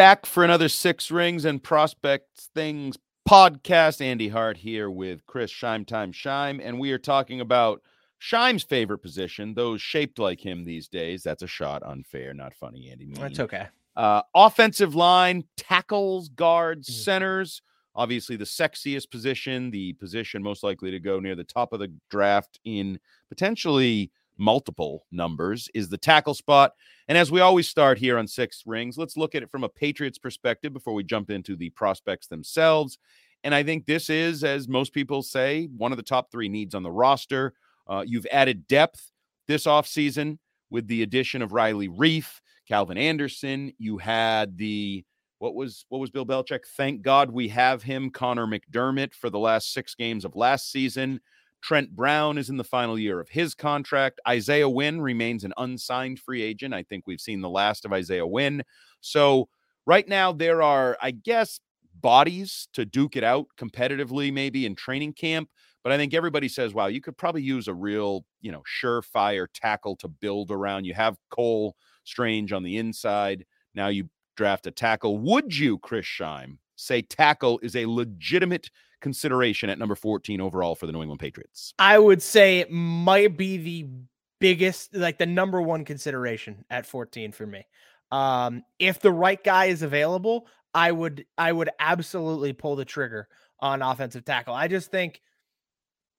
Back for another Six Rings and Prospects Things podcast. Andy Hart here with Chris Scheim Time Scheim, and we are talking about Scheim's favorite position, those shaped like him these days. That's a shot, unfair, not funny, Andy. Mean. That's okay. Uh, offensive line, tackles, guards, Mm. centers. Obviously, the sexiest position, the position most likely to go near the top of the draft in potentially multiple numbers, is the tackle spot. And as we always start here on Six Rings, let's look at it from a Patriots perspective before we jump into the prospects themselves. And I think this is, as most people say, one of the top three needs on the roster. Uh, you've added depth this offseason with the addition of Riley Reiff, Calvin Anderson. You had the what was what was Bill Belichick? Thank God we have him, Connor McDermott, for the last six games of last season. Trent Brown is in the final year of his contract. Isaiah Wynn remains an unsigned free agent. I think we've seen the last of Isaiah Wynn. So right now there are, I guess, bodies to duke it out competitively, maybe in training camp. But I think everybody says, wow, you could probably use a real, you know, surefire tackle to build around. You have Cole Strange on the inside. Now you draft a tackle. Would you, Chris Scheim, say tackle is a legitimate consideration at number 14 overall for the New England Patriots? I would say it might be the biggest, like the number one consideration at 14 for me. Um, if the right guy is available, I would I would absolutely pull the trigger on offensive tackle. I just think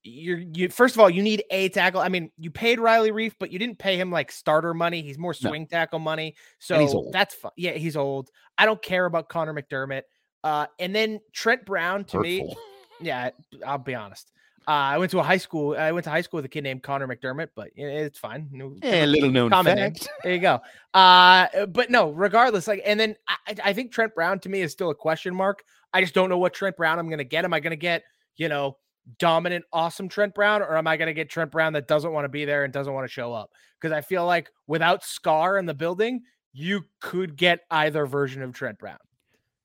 you're you first of all you need a tackle. I mean, you paid Riley Reiff, but you didn't pay him like starter money. He's more No. swing tackle money. So that's fine. Yeah, he's old. I don't care about Connor McDermott. Uh, and then Trent Brown to me, Hurtful. Yeah, I'll be honest. Uh, I went to a high school. I went to high school with a kid named Connor McDermott, but it's fine. No, Eh, little known name. fact. There you go. Uh, but no, regardless, like, and then I, I think Trent Brown to me is still a question mark. I just don't know what Trent Brown I'm going to get. Am I going to get, you know, dominant, awesome Trent Brown, or am I going to get Trent Brown that doesn't want to be there and doesn't want to show up? Because I feel like without Scar in the building, you could get either version of Trent Brown.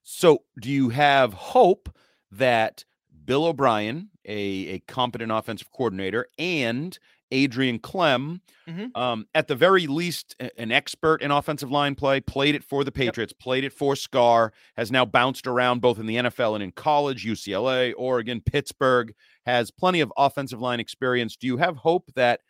So, do you have hope that Bill O'Brien, a, a competent offensive coordinator, and Adrian Klemm, Mhm. um, at the very least, an expert in offensive line play, played it for the Patriots, played it for Scar, has now bounced around both in the NFL and in college, UCLA, Oregon, Pittsburgh, has plenty of offensive line experience. Do you have hope that,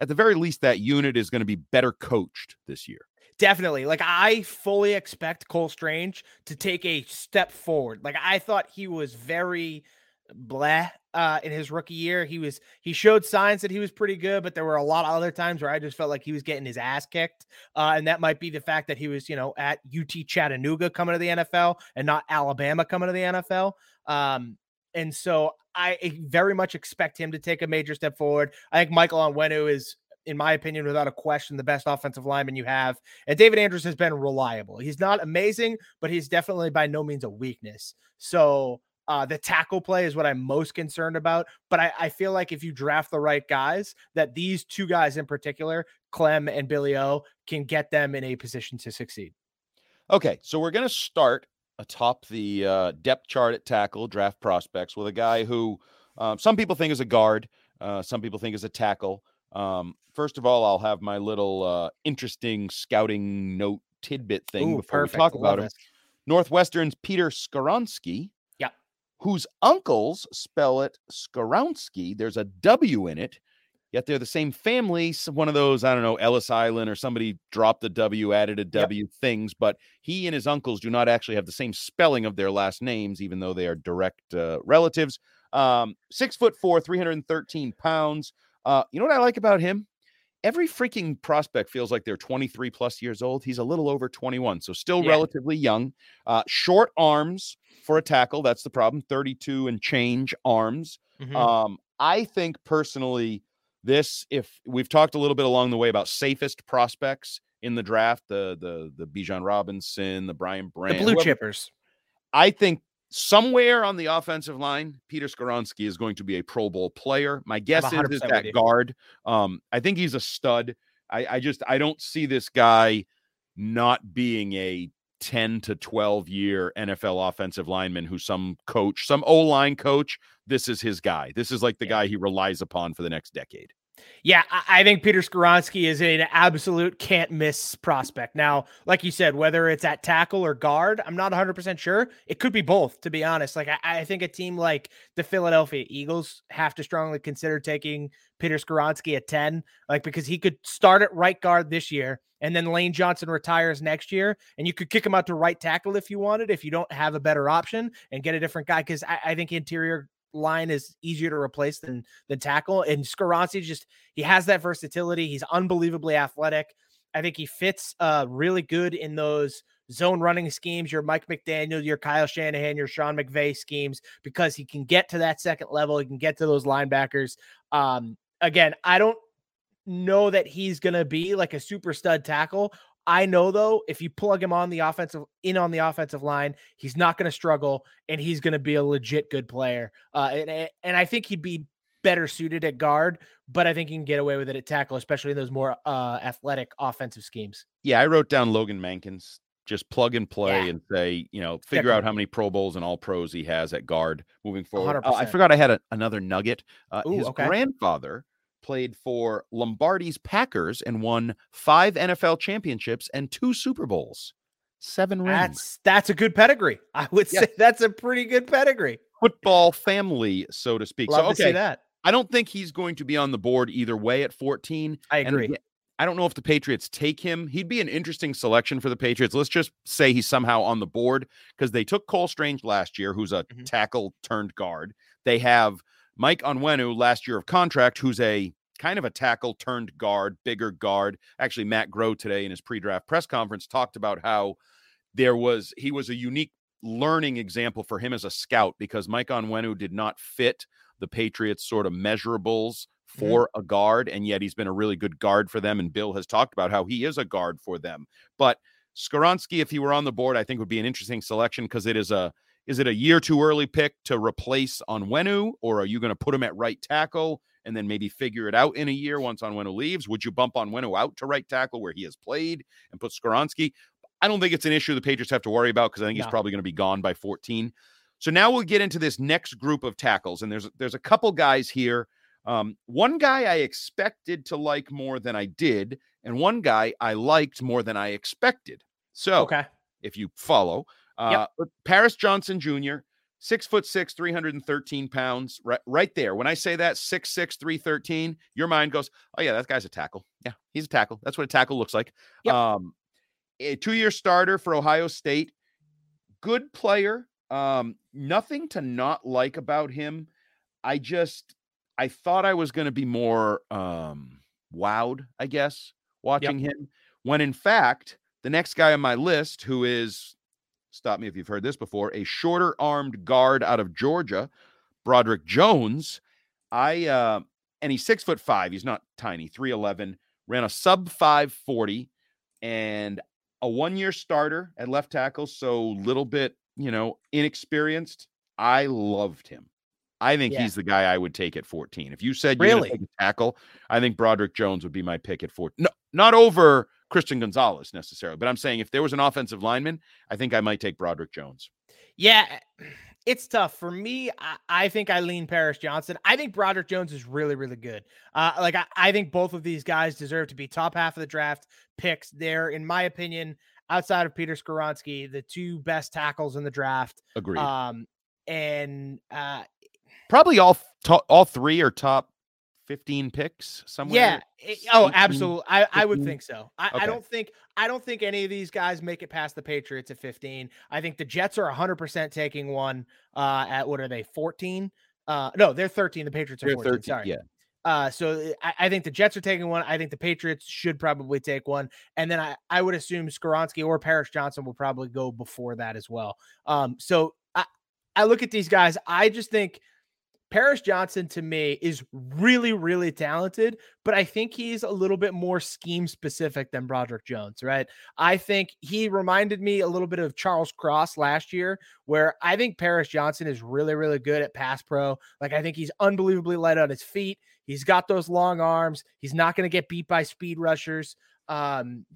at the very least, that unit is going to be better coached this year? Definitely. Like I fully expect Cole Strange to take a step forward. Like I thought he was very blah uh in his rookie year. He was he showed signs that he was pretty good, but there were a lot of other times where I just felt like he was getting his ass kicked. Uh and that might be the fact that he was, you know, at UT Chattanooga coming to the NFL and not Alabama coming to the NFL. Um and so I very much expect him to take a major step forward. I think Michael Onwenu is in my opinion, without a question, the best offensive lineman you have. And David Andrews has been reliable. He's not amazing, but he's definitely by no means a weakness. So uh, the tackle play is what I'm most concerned about. But I, I feel like if you draft the right guys, that these two guys in particular, Klemm and Billy O, can get them in a position to succeed. Okay, so we're going to start atop the uh, depth chart at tackle draft prospects with a guy who uh, some people think is a guard, uh, some people think is a tackle. Um, first of all, I'll have my little uh, interesting scouting note tidbit thing Ooh, before perfect. we talk Love about him. this. Northwestern's Peter Skoronski. Whose uncles spell it Skoronsky. There's a W in it, yet they're the same family. So one of those, I don't know, Ellis Island or somebody dropped the W, added a W yep. things, but he and his uncles do not actually have the same spelling of their last names, even though they are direct uh, relatives. Um, six foot four, 313 pounds. Uh, you know what I like about him? Every freaking prospect feels like they're 23 plus years old. He's a little over 21, so still yeah. relatively young. Uh, short arms for a tackle. That's the problem. 32 and change arms. Mm-hmm. Um, I think personally, this, if we've talked a little bit along the way about safest prospects in the draft, the the the Bijan Robinson, the Brian Branch, the blue whoever, chippers. I think somewhere on the offensive line, Peter Skoronski is going to be a Pro Bowl player. My guess is, is that guard. Um, I think he's a stud. I, I just I don't see this guy not being a 10 to 12 year NFL offensive lineman who some coach, some O line coach, this is his guy. This is like the yeah. guy he relies upon for the next decade. Yeah, I think Peter Skoronski is an absolute can't miss prospect. Now, like you said, whether it's at tackle or guard, I'm not 100% sure. It could be both, to be honest. Like, I, I think a team like the Philadelphia Eagles have to strongly consider taking Peter Skoronski at 10, like, because he could start at right guard this year and then Lane Johnson retires next year, and you could kick him out to right tackle if you wanted, if you don't have a better option and get a different guy. Because I, I, think interior line is easier to replace than than tackle. And Skoronski just he has that versatility. He's unbelievably athletic. I think he fits uh really good in those zone running schemes, your Mike McDaniel, your Kyle Shanahan, your Sean McVay schemes, because he can get to that second level. He can get to those linebackers. Um, again, I don't know that he's going to be like a super stud tackle. I know though, if you plug him on the offensive in on the offensive line, he's not going to struggle, and he's going to be a legit good player. Uh, and and I think he'd be better suited at guard, but I think he can get away with it at tackle, especially in those more uh, athletic offensive schemes. Yeah, I wrote down Logan Mankins. Just plug and play yeah. and say, you know, figure Definitely. out how many Pro Bowls and All Pros he has at guard moving forward. Oh, I forgot I had a, another nugget. Uh, Ooh, his okay. grandfather played for Lombardi's Packers and won five NFL championships and two Super Bowls. Seven rings. That's that's a good pedigree. I would say that's a pretty good pedigree. Football family, so to speak. Love so okay, that. I don't think he's going to be on the board either way at 14. I agree. And I don't know if the Patriots take him. He'd be an interesting selection for the Patriots. Let's just say he's somehow on the board because they took Cole Strange last year, who's a mm-hmm. tackle turned guard. They have Mike Onwenu last year of contract, who's a kind of a tackle turned guard, bigger guard. Actually, Matt Groh today in his pre-draft press conference talked about how there was he was a unique learning example for him as a scout because Mike Onwenu did not fit the Patriots sort of measurables mm-hmm. for mm-hmm. a guard, and yet he's been a really good guard for them. And Bill has talked about how he is a guard for them. But Skoronski, if he were on the board, I think would be an interesting selection because it is a is it a year too early pick to replace Onwenu, or are you going to put him at right tackle and then maybe figure it out in a year once Onwenu leaves? Would you bump Onwenu out to right tackle where he has played and put Skoronski? I don't think it's an issue the Patriots have to worry about because I think no. he's probably going to be gone by 14. So now we'll get into this next group of tackles, and there's there's a couple guys here. Um, one guy I expected to like more than I did, and one guy I liked more than I expected. So, okay, if you follow, uh, yep. Paris Johnson Jr., six foot six, 313 pounds, right, right there. When I say that six, six, 313, your mind goes, oh, yeah, that guy's a tackle. Yeah, he's a tackle. That's what a tackle looks like. Yep. Um, a two year starter for Ohio State, good player. Um, nothing to not like about him. I just, I thought I was going to be more um, wowed, I guess, watching yep. him. When in fact, the next guy on my list, who is stop me if you've heard this before, a shorter armed guard out of Georgia, Broderick Jones. I uh, and he's six foot five. He's not tiny, 311, ran a sub 540 and a one year starter at left tackle. So little bit, you know, inexperienced. I loved him. I think yeah. he's the guy I would take at 14. If you said you really? take a tackle, I think Broderick Jones would be my pick at 14. No, not over Christian Gonzalez necessarily, but I'm saying if there was an offensive lineman, I think I might take Broderick Jones. Yeah, it's tough for me. I, I think I lean Paris Johnson. I think Broderick Jones is really, really good. Uh, like I, I think both of these guys deserve to be top half of the draft picks. They're, in my opinion, outside of Peter Skoronski, the two best tackles in the draft. Agreed. Um, and uh, probably all to- all three are top 15 picks somewhere. Yeah. It, oh, 18, absolutely. I, I would think so. I, Okay. I don't think I don't think any of these guys make it past the Patriots at 15. I think the Jets are 100% taking one uh, at what are they 14? Uh, no, they're 13. The Patriots are 14. 13, Sorry. Yeah. Uh, so I, I think the Jets are taking one. I think the Patriots should probably take one, and then I, I would assume Skoronski or Paris Johnson will probably go before that as well. Um, so I I look at these guys. I just think Paris Johnson to me is really really talented, but I think he's a little bit more scheme specific than Broderick Jones. Right? I think he reminded me a little bit of Charles Cross last year, where I think Paris Johnson is really really good at pass pro. Like I think he's unbelievably light on his feet. He's got those long arms. He's not going to get beat by speed rushers. Um,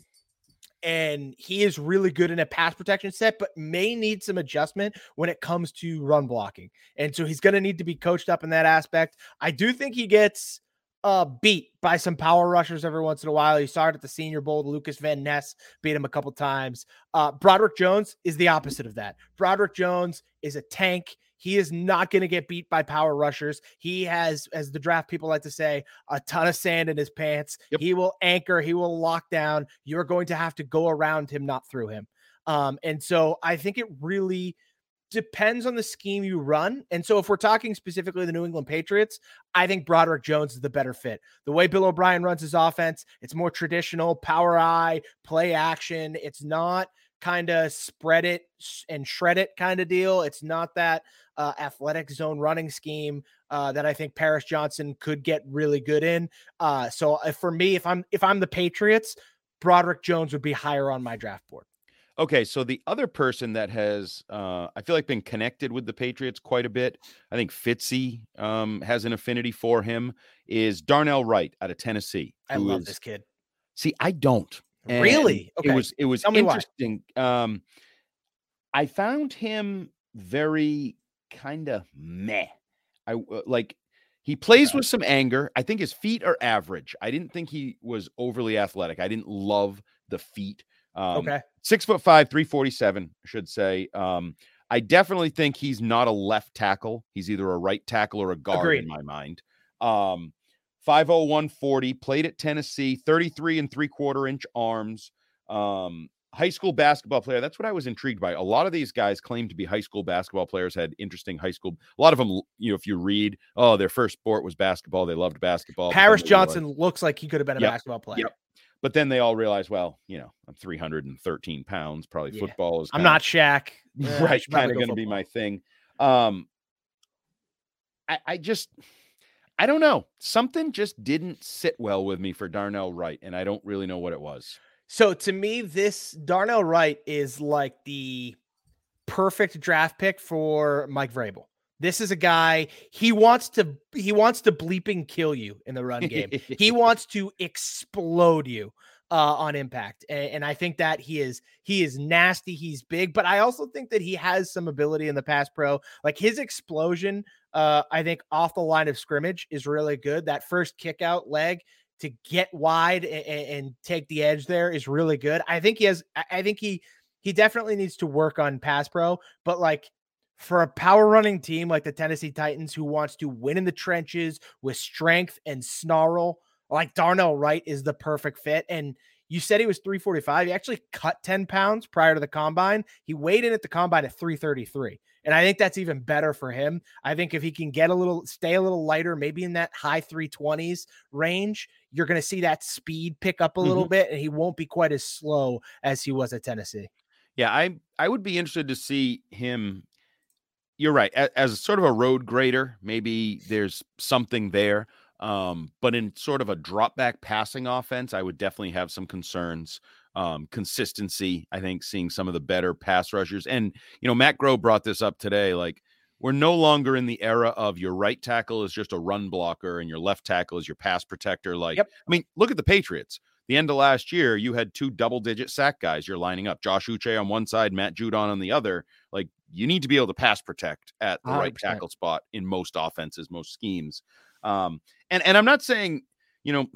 and he is really good in a pass protection set, but may need some adjustment when it comes to run blocking. And so he's going to need to be coached up in that aspect. I do think he gets uh, beat by some power rushers every once in a while. You saw it at the Senior Bowl. Lucas Van Ness beat him a couple times. Uh, Broderick Jones is the opposite of that. Broderick Jones is a tank. He is not going to get beat by power rushers. He has, as the draft people like to say, a ton of sand in his pants. Yep. He will anchor, he will lock down. You're going to have to go around him, not through him. Um, and so I think it really depends on the scheme you run. And so if we're talking specifically the New England Patriots, I think Broderick Jones is the better fit. The way Bill O'Brien runs his offense, it's more traditional, power I, play action. It's not kind of spread it and shred it kind of deal. It's not that uh, athletic zone running scheme uh, that I think Paris Johnson could get really good in. Uh, so uh, for me, if I'm if I'm the Patriots, Broderick Jones would be higher on my draft board. Okay, so the other person that has, uh, I feel like, been connected with the Patriots quite a bit, I think Fitzy um, has an affinity for him, is Darnell Wright out of Tennessee. I love is- this kid. See, I don't. And Really? It was it was Tell interesting. Um, I found him very kind of meh. I uh, like he plays Okay. with some anger. I think his feet are average. I didn't think he was overly athletic. I didn't love the feet. Um, okay. six foot five, 347, I should say. Um, I definitely think he's not a left tackle. He's either a right tackle or a guard Agreed. in my mind. Um, 50140, played at Tennessee, 33 and three quarter inch arms. Um, high school basketball player. That's what I was intrigued by. A lot of these guys claim to be high school basketball players, had interesting high school. A lot of them, you know, if you read, oh, their first sport was basketball. They loved basketball. Paris realized- Johnson looks like he could have been a Yep. basketball player. Yep. but then they all realize, well, you know, I'm 313 pounds. Probably Yeah. football is. I'm not Shaq. Right kind of going to be my thing um I, I just i don't know something just didn't sit well with me for darnell wright and i don't really know what it was So to me, this Darnell Wright is like the perfect draft pick for Mike Vrabel. This is a guy he wants to he wants to bleeping kill you in the run game. he wants to explode you uh, on impact, and, and I think that he is he is nasty. He's big, but I also think that he has some ability in the pass pro. Like his explosion, uh, I think off the line of scrimmage is really good. That first kick out leg to get wide and, and take the edge there is really good. I think he has. I- think he he definitely needs to work on pass pro, but like for a power running team like the Tennessee Titans who wants to win in the trenches with strength and snarl, like Darnell Wright is the perfect fit. And you said he was 345. He actually cut 10 pounds prior to the combine. He weighed in at the combine at 333. And I think that's even better for him. I think if he can get a little, stay a little lighter, maybe in that high 320s range, you're going to see that speed pick up a little mm-hmm. bit and he won't be quite as slow as he was at Tennessee. yeah i i would be interested to see him you're right a- as, sort of a road grader maybe there's something there um but in sort of a drop back passing offense i would definitely have some concerns um consistency i think seeing some of the better pass rushers. And you know matt Groh brought this up today like we're no longer in the era of your right tackle is just a run blocker and your left tackle is your pass protector. Like Yep. i mean look at the patriots. The end of last year you had two double digit sack guys you're lining up josh uche on one side matt judon on the other. Like you need to be able to pass protect at the right 100%. tackle spot in most offenses most schemes um and and i'm not saying you know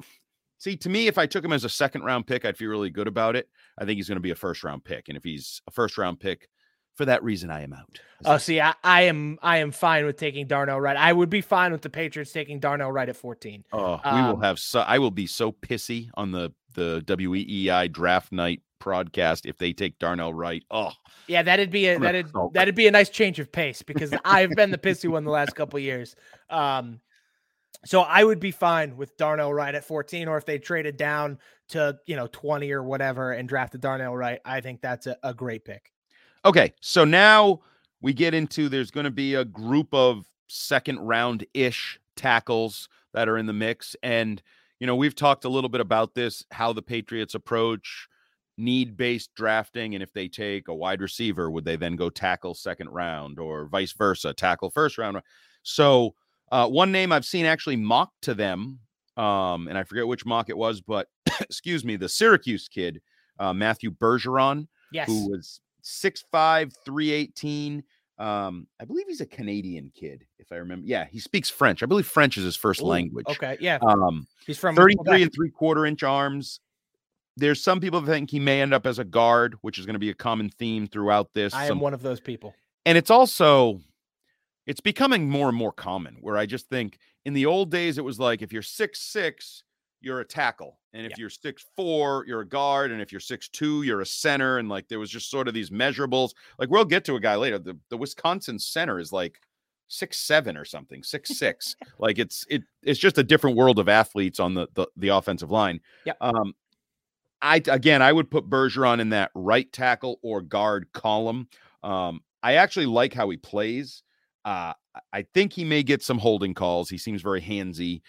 see to me if i took him as a second round pick i'd feel really good about it i think he's going to be a first round pick and if he's a first round pick for that reason, I am out. Oh, see, I, I am I am fine with taking Darnell Wright. I would be fine with the Patriots taking Darnell Wright at 14. Oh, we will Um, have so I will be so pissy on the the WEEI draft night broadcast if they take Darnell Wright. Oh, Yeah, that'd be a that'd that'd be a nice change of pace because I've been the pissy one the last couple of years. Um, so I would be fine with Darnell Wright at 14, or if they traded down to you know 20 or whatever and drafted Darnell Wright, I think that's a, a great pick. Okay, so now we get into there's going to be a group of second round ish tackles that are in the mix. And, you know, we've talked a little bit about this, how the Patriots approach need based drafting. And if they take a wide receiver, would they then go tackle second round or vice versa, tackle first round? So, uh, one name I've seen actually mocked to them, um, and I forget which mock it was, but excuse me, the Syracuse kid, uh, Matthew Bergeron Yes, who was 6'5, 318. Um, I believe he's a Canadian kid, if I remember. Yeah, he speaks French. I believe French is his first Ooh, language. Okay, yeah, Um, he's from 33 Quebec. and three quarter inch arms. There's some people that think he may end up as a guard, which is going to be a common theme throughout this. I Some- am one of those people. and it's also it's becoming more and more common where I just think in the old days it was like if you're six six, you're a tackle. And if Yeah. you're six four, you're a guard. And if you're six two, you're a center. And like there was just sort of these measurables. Like we'll get to a guy later. The the Wisconsin center is like six seven or something, six six. like it's it it's just a different world of athletes on the the, the offensive line. Yeah. Um I again I would put Bergeron in that right tackle or guard column. Um, I actually like how he plays. Uh, I- think he may get some holding calls. He seems very handsy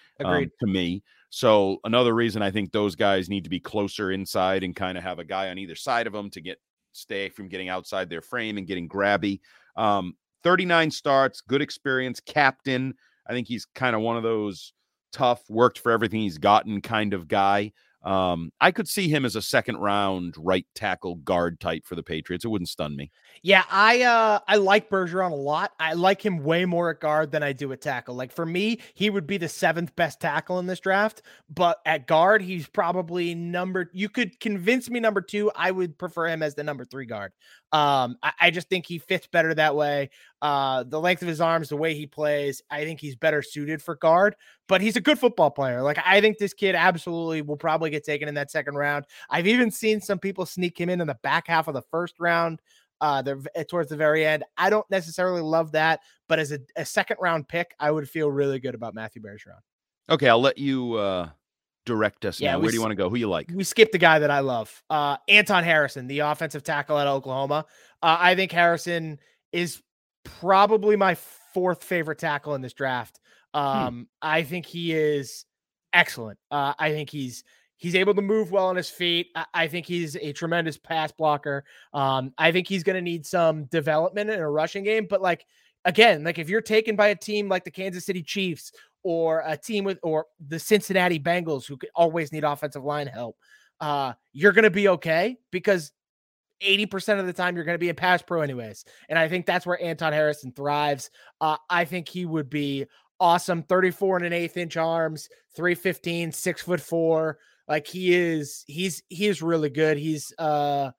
um, to me. So another reason I think those guys need to be closer inside and kind of have a guy on either side of them to get stay from getting outside their frame and getting grabby. Um, 39 starts, good experience, captain. I think he's kind of one of those tough, worked for everything he's gotten kind of guy. Um, I could see him as a second round right tackle guard type for the Patriots. It wouldn't stun me. Yeah, I uh I like Bergeron a lot. I like him way more at guard than I do at tackle. Like for me, he would be the seventh best tackle in this draft, but at guard, he's probably number you could convince me number two. I would prefer him as the number three guard. Um, I, I just think he fits better that way. Uh, the length of his arms, the way he plays, I think he's better suited for guard, but he's a good football player. Like I think this kid absolutely will probably get taken in that second round. I've even seen some people sneak him in in the back half of the first round uh towards the very end. I don't necessarily love that, but as a, a second round pick, I would feel really good about Matthew Bergeron. Okay, I'll let you uh, direct us Yeah, now. Where do you want to go? Who you like? We skipped the guy that I love, uh Anton Harrison, the offensive tackle at Oklahoma. Uh, I think Harrison is probably my fourth favorite tackle in this draft. Um, I think he is excellent. Uh, I think he's he's able to move well on his feet. I, I think he's a tremendous pass blocker. Um, I think he's going to need some development in a rushing game. But like again, like if you're taken by a team like the Kansas City Chiefs or a team with or the Cincinnati Bengals who always need offensive line help, uh, you're going to be okay because 80% of the time you're going to be a pass pro anyways. And I think that's where Anton Harrison thrives. Uh, I think he would be awesome 34 and an eighth inch arms 315 six foot four like he is he's he is really good he's uh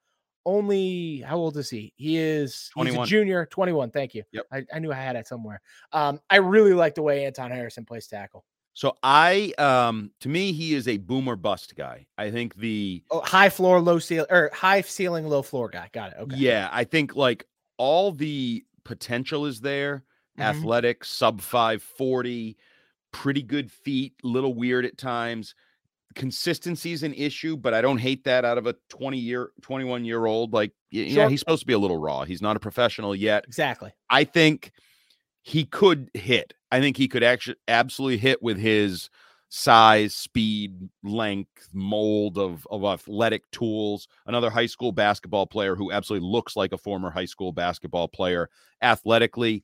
only how old is he he is he's a junior 21 thank you Yep. I, I knew i had it somewhere um i really like the way anton harrison plays tackle So I, um, to me, he is a boomer bust guy. I think the oh high floor low ceiling or high ceiling low floor guy got it okay yeah, I think like all the potential is there. Mhm. Athletic, sub five forty, pretty good feet, little weird at times. Consistency is an issue, but I don't hate that out of a 20 year, 21 year old. Like, yeah, Sure. he's supposed to be a little raw. He's not a professional yet. exactly I think he could hit. I think he could actually absolutely hit with his size, speed, length, mold of, of athletic tools. Another high school basketball player who absolutely looks like a former high school basketball player athletically.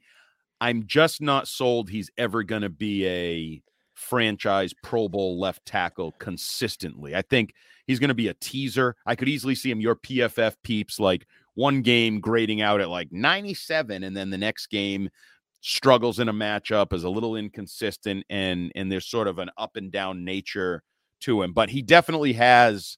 I'm just not sold he's ever going to be a franchise Pro Bowl left tackle consistently. I think he's going to be a teaser. I could easily see him, your PFF peeps, like one game grading out at like 97, and then the next game struggles in a matchup, is a little inconsistent, and and there's sort of an up and down nature to him. But he definitely has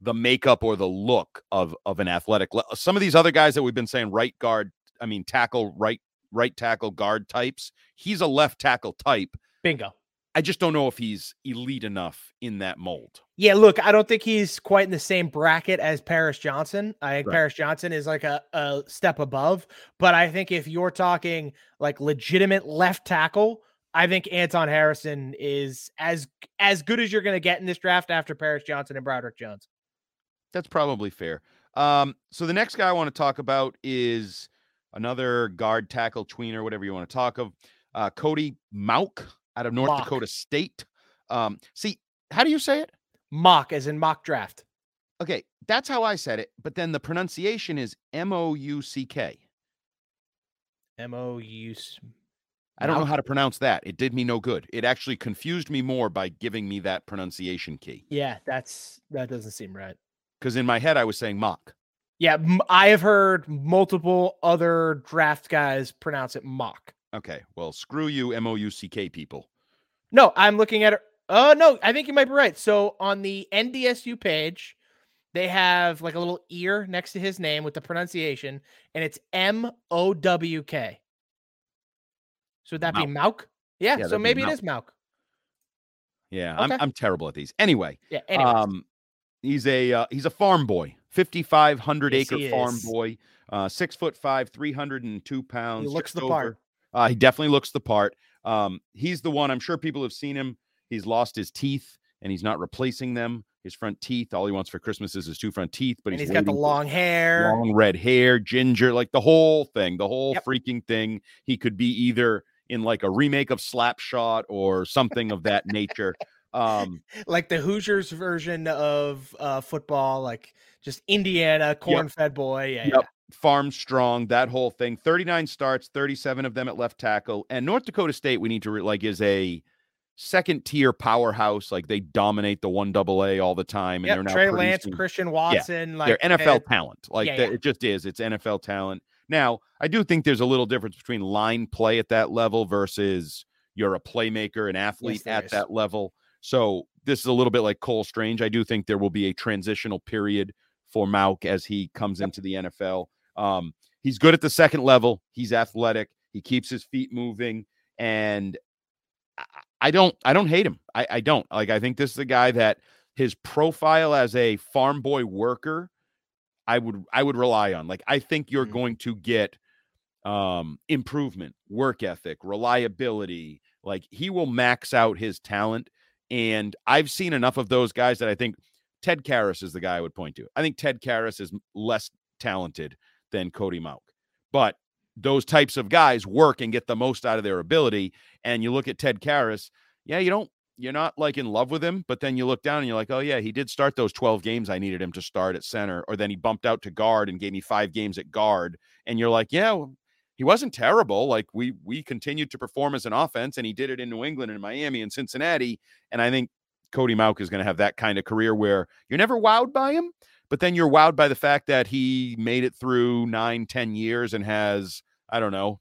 the makeup or the look of of an athletic. Some of these other guys that we've been saying right guard, I mean tackle, right right tackle guard types. He's a left tackle type. Bingo. I just don't know if he's elite enough in that mold. Yeah, look, I don't think he's quite in the same bracket as Paris Johnson. I think right. Paris Johnson is like a, a step above, but I think if you're talking like legitimate left tackle, I think Anton Harrison is as as good as you're going to get in this draft after Paris Johnson and Broderick Jones. That's probably fair. Um, so the next guy I want to talk about is another guard tackle tweener, whatever you want to talk of. Uh, Cody Mauch out of North mock. Dakota State. Um, see, how do you say it? Mock, as in mock draft. Okay, that's how I said it, but then the pronunciation is M O U C K. M O U. I don't know how to pronounce that. It did me no good. It actually confused me more by giving me that pronunciation key. Yeah, that's that doesn't seem right. Because in my head, I was saying mock. Yeah, I have heard multiple other draft guys pronounce it mock. Okay, well, screw you, M O U C K people. No, I'm looking at it. Oh no, I think you might be right. So on the NDSU page, they have like a little ear next to his name with the pronunciation, and it's M O W K. So would that Mauk. be Mauk? Yeah, yeah so maybe it is Mauk. Yeah, okay. I'm I'm terrible at these. Anyway, yeah. Anyways. Um, he's a uh, he's a farm boy, 5,500 yes, acre farm boy, uh, six foot five, 302 pounds. He looks the over. part. Uh, he definitely looks the part. Um, he's the one. I'm sure people have seen him. He's lost his teeth and he's not replacing them. His front teeth. All he wants for Christmas is his two front teeth. But he's, he's got the long hair, long red hair, ginger, like the whole thing, the whole yep. freaking thing. He could be either in like a remake of Slapshot or something of that nature. Um, like the Hoosiers version of uh, football, like just Indiana corn-fed boy. Yeah, yep. yeah farm strong, that whole thing. 39 starts, 37 of them at left tackle. And North Dakota State, we need to re- like is a second tier powerhouse. Like they dominate the one double A all the time. And yep, they're now Trey Lance, Christian Watson, yeah, like they're NFL talent. Like yeah, yeah. it just is. It's NFL talent. Now, I do think there's a little difference between line play at that level versus you're a playmaker, an athlete yes, at is. that level. So this is a little bit like Cole Strange. I do think there will be a transitional period for Mauch as he comes into the NFL. Um, he's good at the second level. He's athletic. He keeps his feet moving, and I don't I don't hate him. I, I don't like. I think this is a guy that his profile as a farm boy worker, I would I would rely on. Like I think you're mm-hmm. going to get um improvement, work ethic, reliability. Like he will max out his talent. And I've seen enough of those guys that I think Ted Karras is the guy I would point to. I think Ted Karras is less talented than Cody Mauch. But those types of guys work and get the most out of their ability. And you look at Ted Karras, yeah, you don't, you're not like in love with him, but then you look down and you're like, oh, yeah, he did start those 12 games I needed him to start at center. Or then he bumped out to guard and gave me five games at guard. And you're like, yeah, well, he wasn't terrible. Like we we continued to perform as an offense, and he did it in New England and Miami and Cincinnati. And I think Cody Mauch is going to have that kind of career where you're never wowed by him, but then you're wowed by the fact that he made it through nine, ten years and has, I don't know,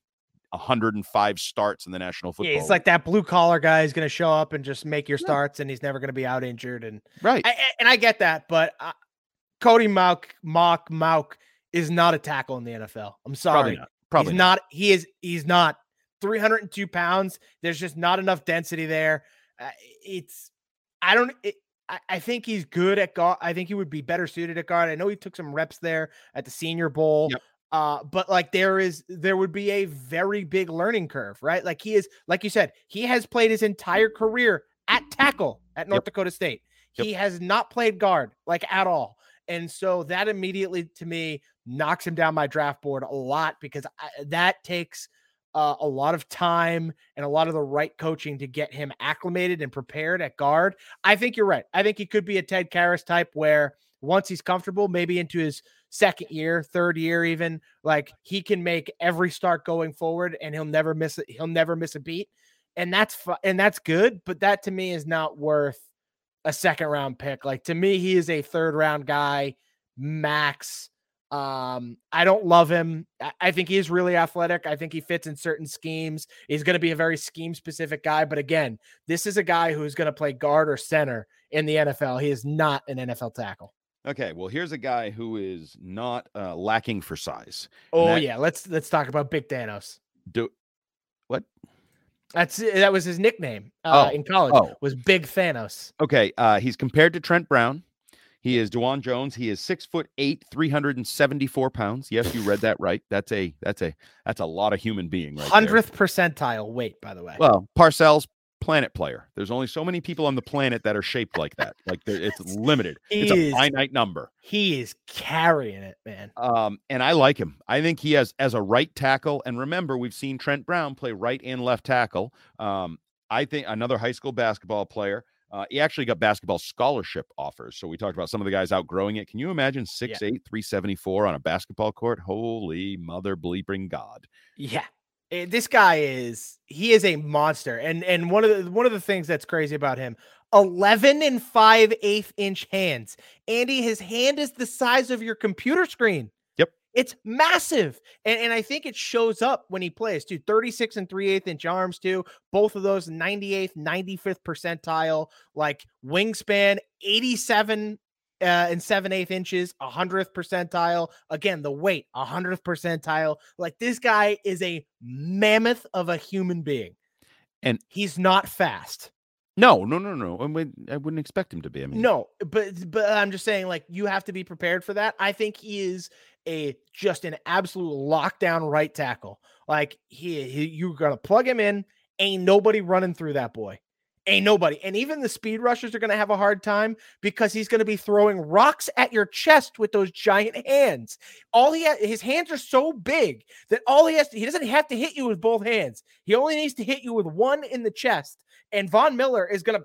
105 starts in the National Football. Yeah, he's like that blue collar guy is going to show up and just make your yeah. starts, and he's never going to be out injured. And right, I, and I get that, but uh, Cody Mauch, Mock Mauch is not a tackle in the NFL. I'm sorry, probably not. He's not. not. He is. He's not 302 pounds. There's just not enough density there. Uh, it's. I don't. It, I, I think he's good at guard. I think he would be better suited at guard. I know he took some reps there at the Senior Bowl. Yep. Uh, but like there is, there would be a very big learning curve, right? Like he is, like you said, he has played his entire career at tackle at North yep. Dakota State. Yep. He has not played guard like at all. And so that immediately to me knocks him down my draft board a lot because I, that takes uh, a lot of time and a lot of the right coaching to get him acclimated and prepared at guard. I think you're right. I think he could be a Ted Karras type where once he's comfortable, maybe into his second year, third year, even like he can make every start going forward and he'll never miss it. He'll never miss a beat. And that's fu- and that's good, but that to me is not worth a second round pick. Like to me, he is a third round guy, max. Um, I don't love him. I think he's really athletic. I think he fits in certain schemes. He's going to be a very scheme specific guy. But again, this is a guy who's going to play guard or center in the NFL. He is not an NFL tackle. Okay, well, here's a guy who is not uh, lacking for size. Oh that- yeah, let's let's talk about Big Danos. Do? That's that was his nickname uh, Oh, in college. oh. Was Big Thanos. Okay, uh, he's compared to Trent Brown. He is Dawand Jones. He is six foot eight, three hundred and seventy-four pounds. Yes, you read that right. That's a that's a that's a lot of human being right. Hundredth percentile weight, by the way. Well, Parcells, planet player. There's only so many people on the planet that are shaped like that. Like it's limited. It's a finite number. he is carrying it, man. Um, and I like him. I think he has as a right tackle. And remember, we've seen Trent Brown play right and left tackle. Um, I think another high school basketball player. Uh, he actually got basketball scholarship offers. So we talked about some of the guys outgrowing it. Can you imagine 6'8, 374 on a basketball court? Holy mother bleeping God. Yeah. Eh, This guy is he is a monster. And and one of the one of the things that's crazy about him, 11 and 5 eighth inch hands. Andy, his hand is the size of your computer screen. Yep. It's massive. And, and I think it shows up when he plays too. 36 and 3 8 inch arms, too. Both of those 98th, 95th percentile, like wingspan, 87 uh, and 7 8 inches, 100th percentile. Again, the weight, a 100th percentile. Like this guy is a mammoth of a human being. And- he's not fast. No, no, no, no. I wouldn't, I wouldn't expect him to be. I mean, No, but but I'm just saying, like you have to be prepared for that. I think he is a just an absolute lockdown right tackle. Like he, he you're gonna plug him in. Ain't nobody running through that boy. Ain't nobody. And even the speed rushers are gonna have a hard time because he's gonna be throwing rocks at your chest with those giant hands. All he has, his hands are so big that all he has to, he doesn't have to hit you with both hands. He only needs to hit you with one in the chest. And Von Miller is gonna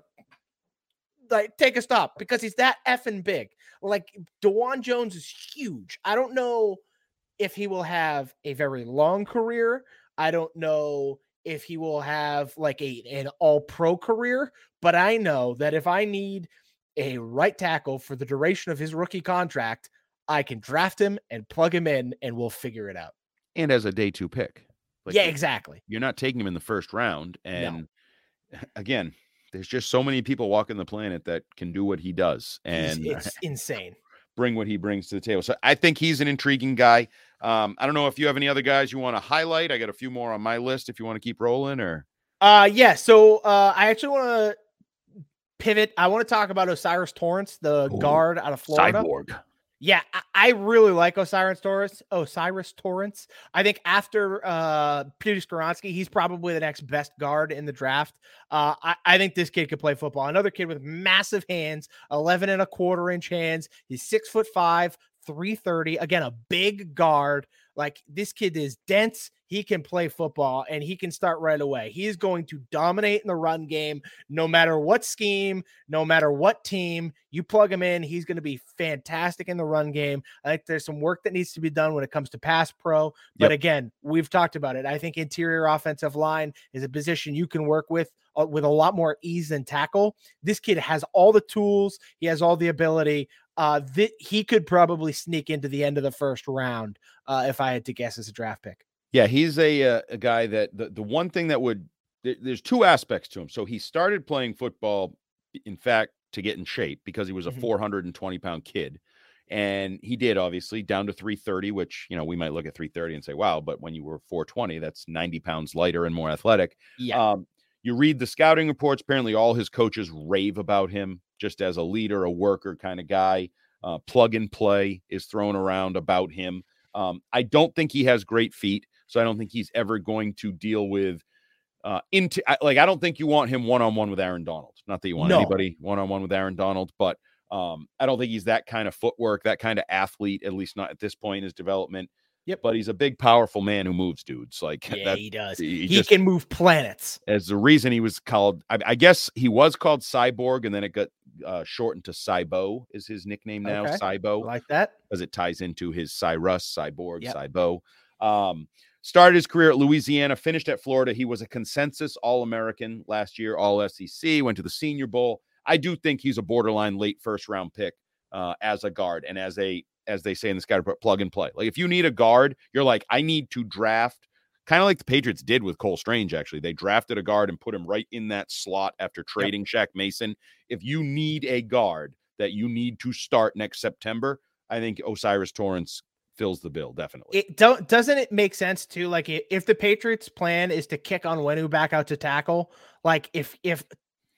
like take a stop because he's that effing big. Like Dawand Jones is huge. I don't know if he will have a very long career. I don't know if he will have like a an all pro career, but I know that if I need a right tackle for the duration of his rookie contract, I can draft him and plug him in and we'll figure it out. and as a day two pick. Like, yeah, exactly. You're not taking him in the first round. And again, there's just so many people walking the planet that can do what he does and it's insane. Bring what he brings to the table. So I think he's an intriguing guy. Um, I don't know if you have any other guys you want to highlight. I got a few more on my list if you want to keep rolling or Uh yeah, so uh I actually want to pivot. I want to talk about O'Cyrus Torrence, the Ooh, guard out of Florida. cyborg. Yeah, I, really like O'Cyrus Torrence. O'Cyrus Torrence. I think after uh Peter Skoronski, he's probably the next best guard in the draft. Uh I, I think this kid could play football. Another kid with massive hands, 11 and a quarter inch hands. He's six foot five, 330. Again, a big guard. Like this kid is dense. He can play football and he can start right away. He is going to dominate in the run game no matter what scheme, no matter what team. You plug him in, he's going to be fantastic in the run game. I think there's some work that needs to be done when it comes to pass pro. But Yep. again, we've talked about it. I think interior offensive line is a position you can work with uh, with a lot more ease than tackle. This kid has all the tools, he has all the ability. Uh, th- he could probably sneak into the end of the first round uh, if I had to guess as a draft pick. Yeah, he's a uh, a guy that the, the one thing that would there- there's two aspects to him. So he started playing football, in fact, to get in shape because he was a Mhm. 420 pound kid, and he did obviously down to 330, which you know we might look at 330 and say, wow, but when you were 420, that's 90 pounds lighter and more athletic. Yeah. Um, you read the scouting reports. Apparently, all his coaches rave about him just as a leader, a worker kind of guy. Uh, plug and play is thrown around about him. Um, I don't think he has great feet, so I don't think he's ever going to deal with uh, into I- like I don't think you want him one on one with Aaron Donald. Not that you want No. anybody one on one with Aaron Donald, but um, I don't think he's that kind of footwork, that kind of athlete, at least not at this point in his development. Yep. But he's a big, powerful man who moves dudes. Like yeah, that, he does. he He, just- can move planets. as the reason he was called. I, I guess he was called Cyborg, and then it got uh, shortened to Cybo. Is his nickname now Okay. Cybo? Like that. because it ties into his Cyrus, Cyborg, Yep. Cybo. Um, started his career at Louisiana, finished at Florida. He was a consensus All American last year, All SEC, went to the Senior Bowl. I do think he's a borderline late first round pick uh, as a guard and as a, as they say in the scout report, plug and play. Like if you need a guard, you're like, I need to draft. Kind of like the Patriots did with Cole Strange, actually. They drafted a guard and put him right in that slot after trading Shaq Mason. If you need a guard, that you need to start next September, I think O'Cyrus Torrence fills the bill definitely. It don't doesn't it make sense too? Like if the Patriots' plan is to kick Onwenu back out to tackle, like if if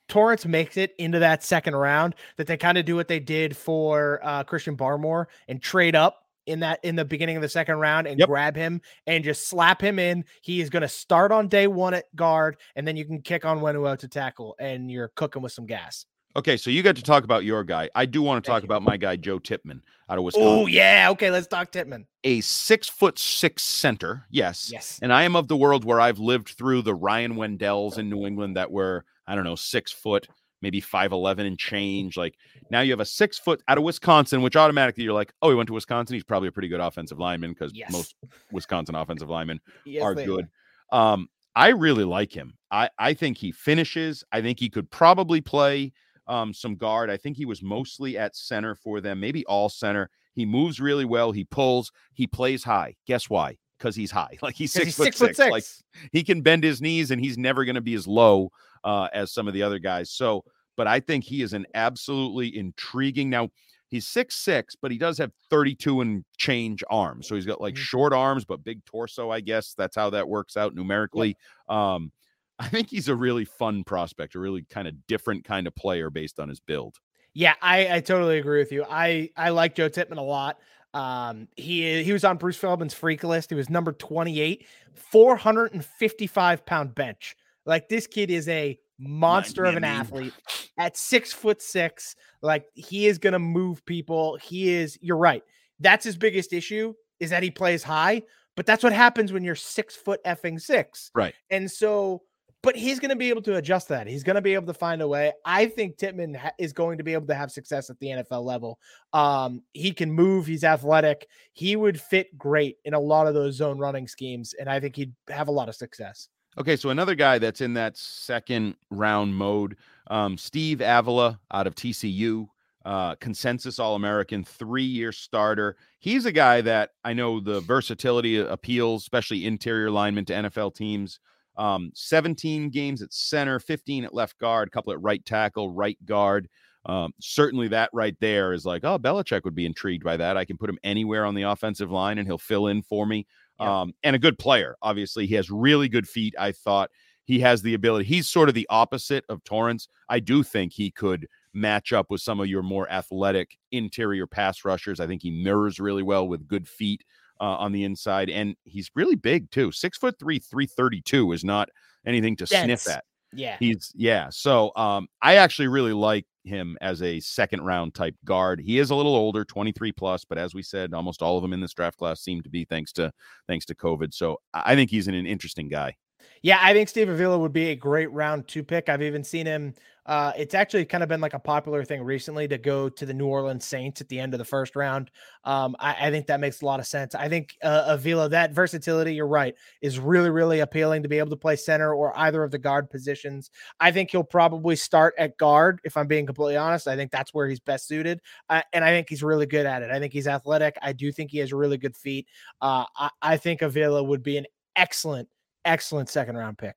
Torrence makes it into that second round, that they kind of do what they did for uh, Christian Barmore and trade up in that in the beginning of the second round and yep. grab him and just slap him in. He is going to start on day one at guard, and then you can kick Onwenu out to tackle, and you're cooking with some gas. Okay, so you got to talk about your guy. I do want to talk about my guy Joe Tippmann out of Wisconsin. Oh yeah, okay, let's talk Tippmann. A six foot six center, yes, yes. And I am of the world where I've lived through the Ryan Wendells in New England that were I don't know six foot, maybe five eleven and change. Like now you have a six foot out of Wisconsin, which automatically you're like, oh, he went to Wisconsin. He's probably a pretty good offensive lineman because yes. most Wisconsin offensive linemen yes, are good. Are. Um, I really like him. I I think he finishes. I think he could probably play um, some guard. I think he was mostly at center for them, maybe all center. He moves really well. He pulls. He plays high. Guess why? Because he's high. Like he's six, he's foot, six, six. Like he can bend his knees, and he's never going to be as low uh, as some of the other guys. So, but I think he is an absolutely intriguing. Now he's six six, but he does have 32 and change arms. So he's got like mm-hmm. short arms, but big torso. I guess that's how that works out numerically. Um, I think he's a really fun prospect, a really kind of different kind of player based on his build. Yeah, I, I totally agree with you. I I like Joe Tippmann a lot. Um, he he was on Bruce Feldman's freak list. He was number 28, 455 pound bench. Like this kid is a monster of an athlete at six foot six. Like he is gonna move people. He is, you're right. That's his biggest issue is that he plays high, but that's what happens when you're six foot effing six. Right. And so but he's going to be able to adjust that. He's going to be able to find a way. I think Tippmann ha- is going to be able to have success at the NFL level. Um, he can move. He's athletic. He would fit great in a lot of those zone running schemes, and I think he'd have a lot of success. Okay, so another guy that's in that second round mode, um, Steve Avila out of TCU, uh, consensus All American, three year starter. He's a guy that I know the versatility appeals, especially interior lineman to NFL teams. Um, 17 games at center, 15 at left guard, a couple at right tackle, right guard. Um, certainly that right there is like, oh, Belichick would be intrigued by that. I can put him anywhere on the offensive line and he'll fill in for me. Yeah. Um, and a good player. Obviously, he has really good feet. I thought he has the ability. He's sort of the opposite of Torrence. I do think he could match up with some of your more athletic interior pass rushers. I think he mirrors really well with good feet uh, on the inside, and he's really big too. Six foot three, three thirty two is not anything to sniff at. Yeah, he's yeah. So um, I actually really like him as a second round type guard. He is a little older, 23 plus, but as we said, almost all of them in this draft class seem to be thanks to thanks to COVID. So I think he's an, an interesting guy. Yeah, I think Steve Avila would be a great round two pick. I've even seen him. Uh, it's actually kind of been like a popular thing recently to go to the New Orleans Saints at the end of the first round. Um, I, I, think that makes a lot of sense. I think uh, Avila, that versatility, you're right, is really, really appealing to be able to play center or either of the guard positions. I think he'll probably start at guard, if I'm being completely honest. I think that's where he's best suited. Uh, and I think he's really good at it. I think he's athletic. I do think he has really good feet. Uh, I, I think Avila would be an excellent excellent second round pick.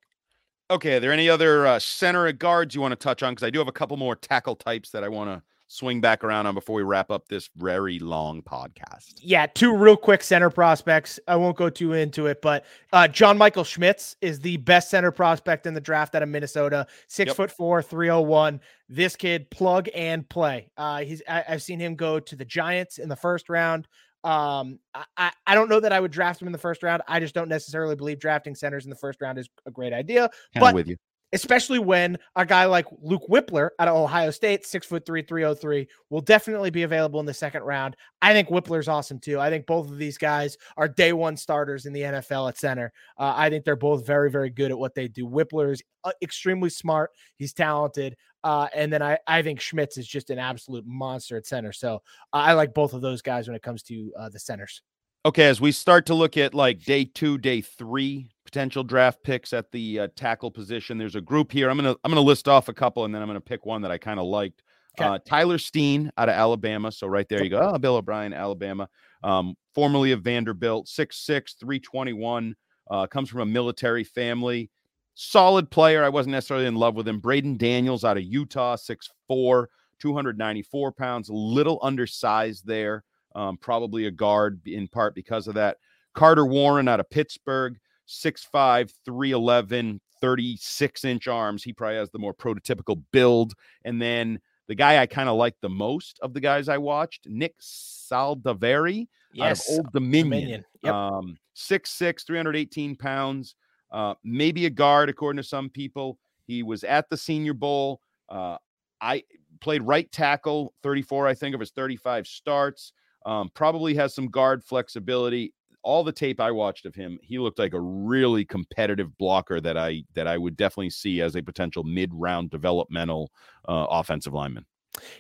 Okay, are there any other uh, center guards you want to touch on? Because I do have a couple more tackle types that I want to swing back around on before we wrap up this very long podcast. Yeah, two real quick center prospects. I won't go too into it, but uh, John Michael Schmitz is the best center prospect in the draft out of Minnesota. Six yep. foot four, 301. This kid, plug and play. Uh, he's I, have seen him go to the Giants in the first round. Um, I, I don't know that I would draft him in the first round. I just don't necessarily believe drafting centers in the first round is a great idea. Kind but with you especially when a guy like Luke Wypler out of Ohio State, six foot three, 303, will definitely be available in the second round. I think Wypler's awesome too. I think both of these guys are day one starters in the NFL at center. Uh, I think they're both very, very good at what they do. Wypler is uh, extremely smart, he's talented. Uh, and then I, I think Schmitz is just an absolute monster at center. So uh, I like both of those guys when it comes to uh, the centers. Okay, as we start to look at like day two, day three potential draft picks at the uh, tackle position, there's a group here. I'm gonna I'm gonna list off a couple, and then I'm gonna pick one that I kind of liked. Okay. Uh, Tyler Steen out of Alabama. So right there you go. Oh, Bill O'Brien, Alabama. Um, formerly of Vanderbilt, 6'6, 321. Uh, comes from a military family. Solid player. I wasn't necessarily in love with him. Braeden Daniels out of Utah, 6'4, 294 pounds, a little undersized there. Um, probably a guard in part because of that. Carter Warren out of Pittsburgh, 6'5, 311, 36 inch arms. He probably has the more prototypical build. And then the guy I kind of like the most of the guys I watched, Nick Saldiveri Yes. out of Old Dominion. Dominion. Yep. Um, 6'6, 318 pounds. Uh, maybe a guard, according to some people. He was at the Senior Bowl. Uh, I played right tackle, 34, I think, of his 35 starts. Um, probably has some guard flexibility. All the tape I watched of him, he looked like a really competitive blocker that I that I would definitely see as a potential mid-round developmental uh, offensive lineman.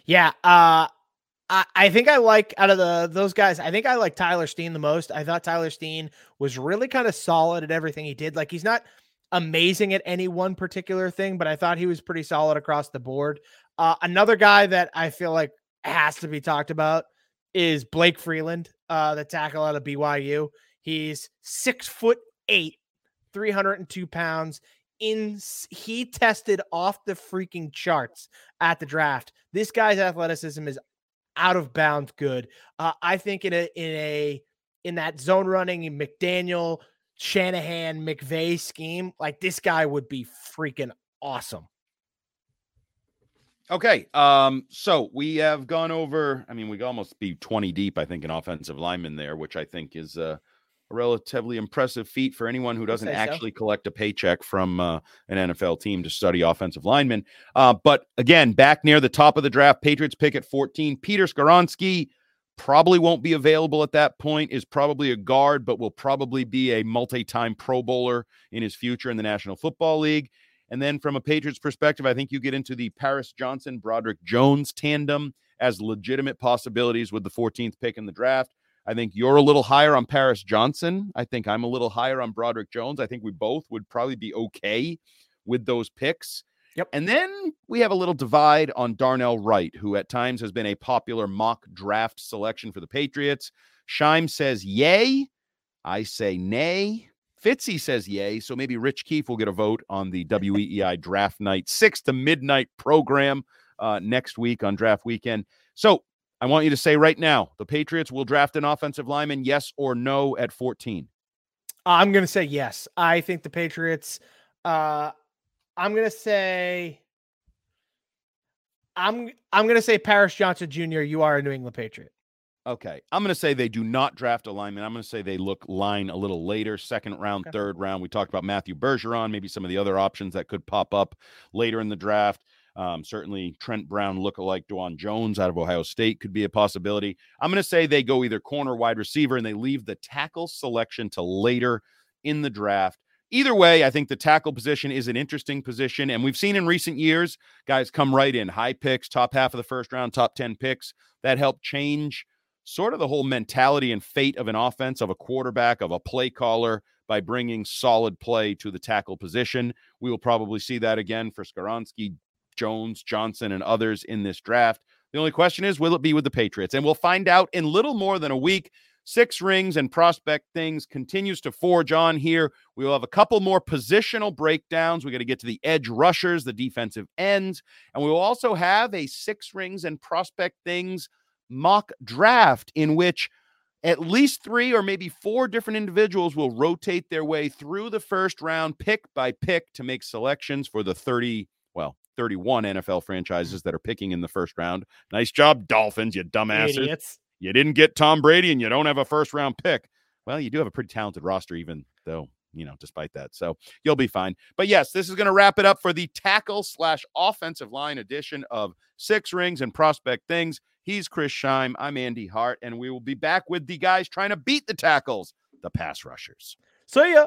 Yeah. Uh I, I think I like out of the those guys, I think I like Tyler Steen the most. I thought Tyler Steen was really kind of solid at everything he did. Like he's not amazing at any one particular thing, but I thought he was pretty solid across the board. Uh, another guy that I feel like has to be talked about is Blake Freeland, uh, the tackle out of BYU. He's six foot eight, 302 pounds. In he tested off the freaking charts at the draft. This guy's athleticism is out of bounds good. Uh, I think in a in a in that zone running McDaniel, Shanahan, McVay scheme, like this guy would be freaking awesome. Okay. Um, so we have gone over, I mean, we almost be 20 deep, I think, in offensive linemen there, which I think is uh, a relatively impressive feat for anyone who doesn't say so. actually collect a paycheck from uh, an NFL team to study offensive linemen. Uh, but again, back near the top of the draft, Patriots pick at 14. Peter Skoronski probably won't be available at that point, is probably a guard, but will probably be a multi time Pro Bowler in his future in the National Football League. And then from a Patriots perspective, I think you get into the Paris Johnson, Broderick Jones tandem as legitimate possibilities with the 14th pick in the draft. I think you're a little higher on Paris Johnson. I think I'm a little higher on Broderick Jones. I think we both would probably be okay with those picks. Yep. And then we have a little divide on Darnell Wright, who at times has been a popular mock draft selection for the Patriots. Scheim says yay. I say nay. Fitzy says yay. So maybe Rich Keefe will get a vote on the WEEI draft night, six to midnight program uh, next week on draft weekend. So I want you to say right now the Patriots will draft an offensive lineman, yes or no, at 14. I'm gonna say yes. I think the Patriots. Uh, I'm gonna say. I'm I'm gonna say Paris Johnson Jr. You are a New England Patriot. Okay. I'm going to say they do not draft a lineman. I'm going to say they look line a little later, second round, Okay. third round. We talked about Matthew Bergeron, maybe some of the other options that could pop up later in the draft. Um, certainly, Trent Brown lookalike Dawand Jones out of Ohio State could be a possibility. I'm going to say they go either corner, wide receiver, and they leave the tackle selection to later in the draft. Either way, I think the tackle position is an interesting position. And we've seen in recent years guys come right in high picks, top half of the first round, top 10 picks that help change sort of the whole mentality and fate of an offense, of a quarterback, of a play caller by bringing solid play to the tackle position. We will probably see that again for Skoronski, Jones, Johnson, and others in this draft. The only question is, will it be with the Patriots? And we'll find out in little more than a week. Six rings and prospect things continues to forge on here. We will have a couple more positional breakdowns. We got to get to the edge rushers, the defensive ends, and we will also have a six rings and prospect things mock draft in which at least three or maybe four different individuals will rotate their way through the first round, pick by pick, to make selections for the 30, well, 31 NFL franchises that are picking in the first round. Nice job, Dolphins, you dumbasses. Idiots. You didn't get Tom Brady and you don't have a first round pick. Well, you do have a pretty talented roster, even though, you know, despite that. So you'll be fine. But yes, this is going to wrap it up for the tackle slash offensive line edition of Six Rings and Prospect Things. He's Chris Scheim. I'm Andy Hart, and we will be back with the guys trying to beat the tackles, the pass rushers. See ya.